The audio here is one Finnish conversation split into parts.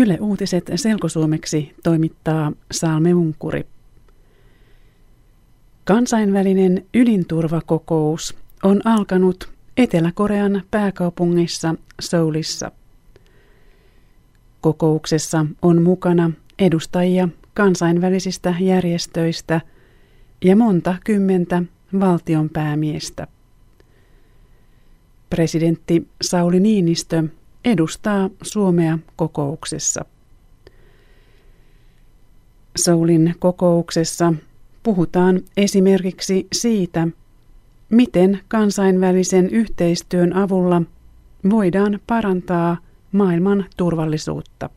Yle Uutiset selkosuomeksi toimittaa Salme Unkuri. Kansainvälinen ydinturvakokous on alkanut Etelä-Korean pääkaupungissa Soulissa. Kokouksessa on mukana edustajia kansainvälisistä järjestöistä ja monta kymmentä valtionpäämiestä. Presidentti Sauli Niinistö edustaa Suomea kokouksessa. Soulin kokouksessa puhutaan esimerkiksi siitä, miten kansainvälisen yhteistyön avulla voidaan parantaa maailman turvallisuutta.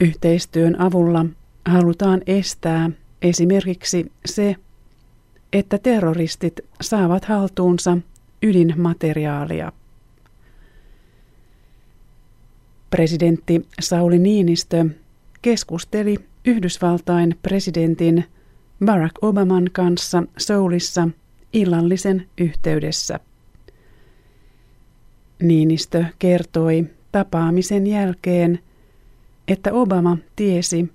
Yhteistyön avulla halutaan estää esimerkiksi se, että terroristit saavat haltuunsa ydinmateriaalia. Presidentti Sauli Niinistö keskusteli Yhdysvaltain presidentin Barack Obaman kanssa Soulissa illallisen yhteydessä. Niinistö kertoi tapaamisen jälkeen, että Obama tiesi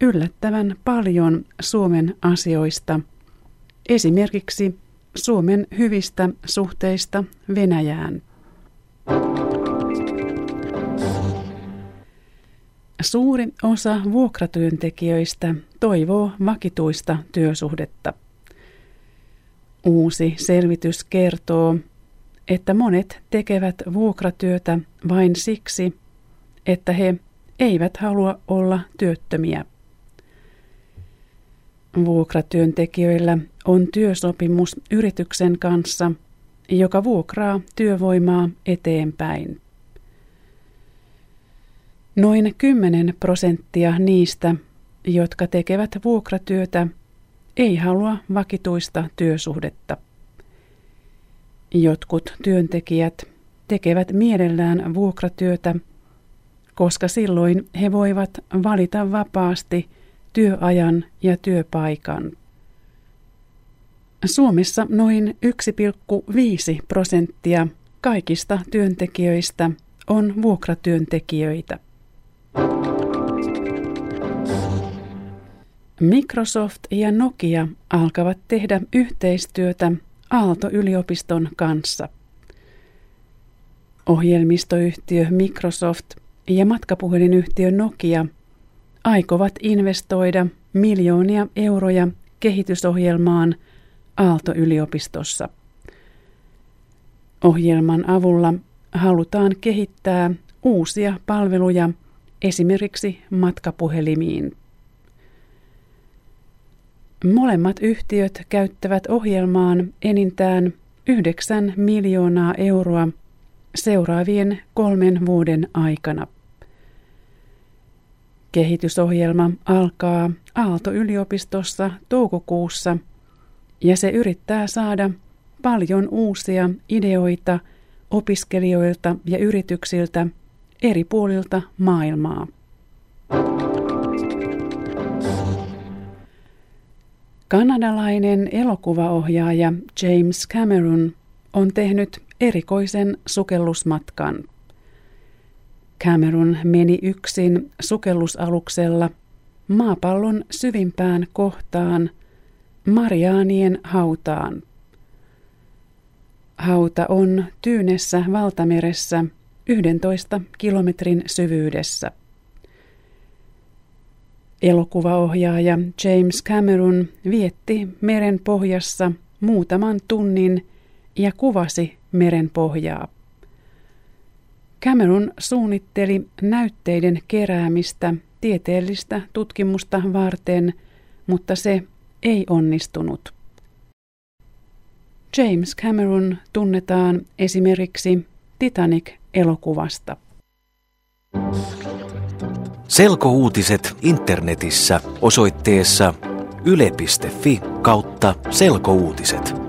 yllättävän paljon Suomen asioista, esimerkiksi Suomen hyvistä suhteista Venäjään. Suuri osa vuokratyöntekijöistä toivoo vakituista työsuhdetta. Uusi selvitys kertoo, että monet tekevät vuokratyötä vain siksi, että he eivät halua olla työttömiä. Vuokratyöntekijöillä on työsopimus yrityksen kanssa, joka vuokraa työvoimaa eteenpäin. Noin 10 prosenttia niistä, jotka tekevät vuokratyötä, ei halua vakituista työsuhdetta. Jotkut työntekijät tekevät mielellään vuokratyötä, koska silloin he voivat valita vapaasti työajan ja työpaikan. Suomessa noin 1,5 prosenttia kaikista työntekijöistä on vuokratyöntekijöitä. Microsoft ja Nokia alkavat tehdä yhteistyötä Aalto-yliopiston kanssa. Ohjelmistoyhtiö Microsoft ja matkapuhelinyhtiö Nokia aikovat investoida miljoonia euroja kehitysohjelmaan Aalto-yliopistossa. Ohjelman avulla halutaan kehittää uusia palveluja esimerkiksi matkapuhelimiin. Molemmat yhtiöt käyttävät ohjelmaan enintään 9 miljoonaa euroa seuraavien kolmen vuoden aikana. Kehitysohjelma alkaa Aalto-yliopistossa toukokuussa ja se yrittää saada paljon uusia ideoita opiskelijoilta ja yrityksiltä eri puolilta maailmaa. Kanadalainen elokuvaohjaaja James Cameron on tehnyt erikoisen sukellusmatkan. Cameron meni yksin sukellusaluksella maapallon syvimpään kohtaan, Mariaanien hautaan. Hauta on Tyynessä valtameressä 11 kilometrin syvyydessä. Elokuvaohjaaja James Cameron vietti meren pohjassa muutaman tunnin ja kuvasi meren pohjaa. Cameron suunnitteli näytteiden keräämistä tieteellistä tutkimusta varten, mutta se ei onnistunut. James Cameron tunnetaan esimerkiksi Titanic-elokuvasta. Selkouutiset internetissä osoitteessa yle.fi kautta selkouutiset.